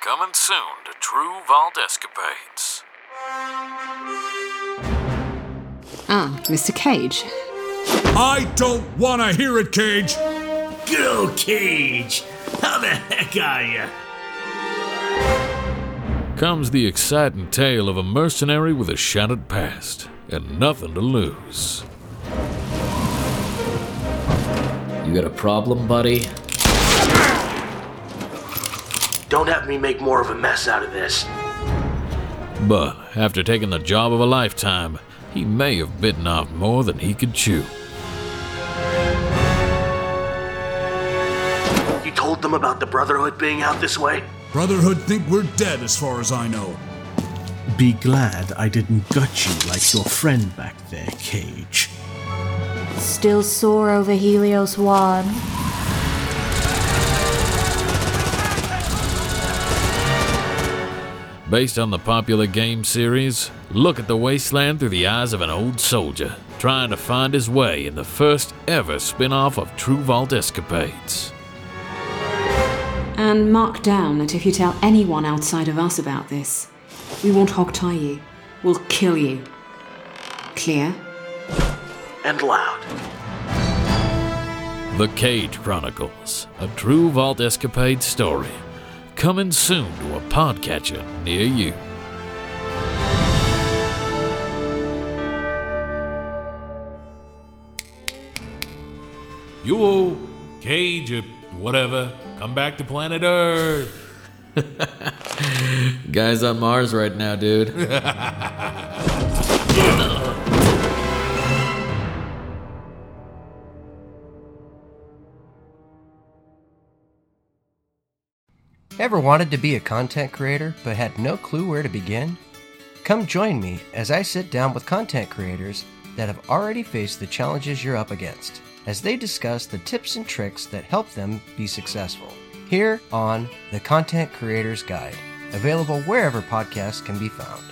Coming soon to True Vault Escapades. Ah, Mr. Cage. I don't want to hear it, Cage. Go, Cage. How the heck are you? Comes the exciting tale of a mercenary with a shattered past and nothing to lose. You got a problem, buddy? Don't have me make more of a mess out of this. But after taking the job of a lifetime, he may have bitten off more than he could chew. You told them about the Brotherhood being out this way? Brotherhood think we're dead as far as I know. Be glad I didn't gut you like your friend back there, Cage. Still sore over Helios 1? Based on the popular game series, look at the wasteland through the eyes of an old soldier trying to find his way in the first ever spin off of True Vault Escapades. And mark down that if you tell anyone outside of us about this, we won't hog tie you. We'll kill you. Clear? And loud. The Cage Chronicles, a True Vault Escapade story. Coming soon to a podcatcher near you. You, Cage, or whatever, come back to planet Earth. Guys on Mars right now, dude. Ever wanted to be a content creator but had no clue where to begin? Come join me as I sit down with content creators that have already faced the challenges you're up against as they discuss the tips and tricks that help them be successful. Here on The Content Creator's Guide, available wherever podcasts can be found.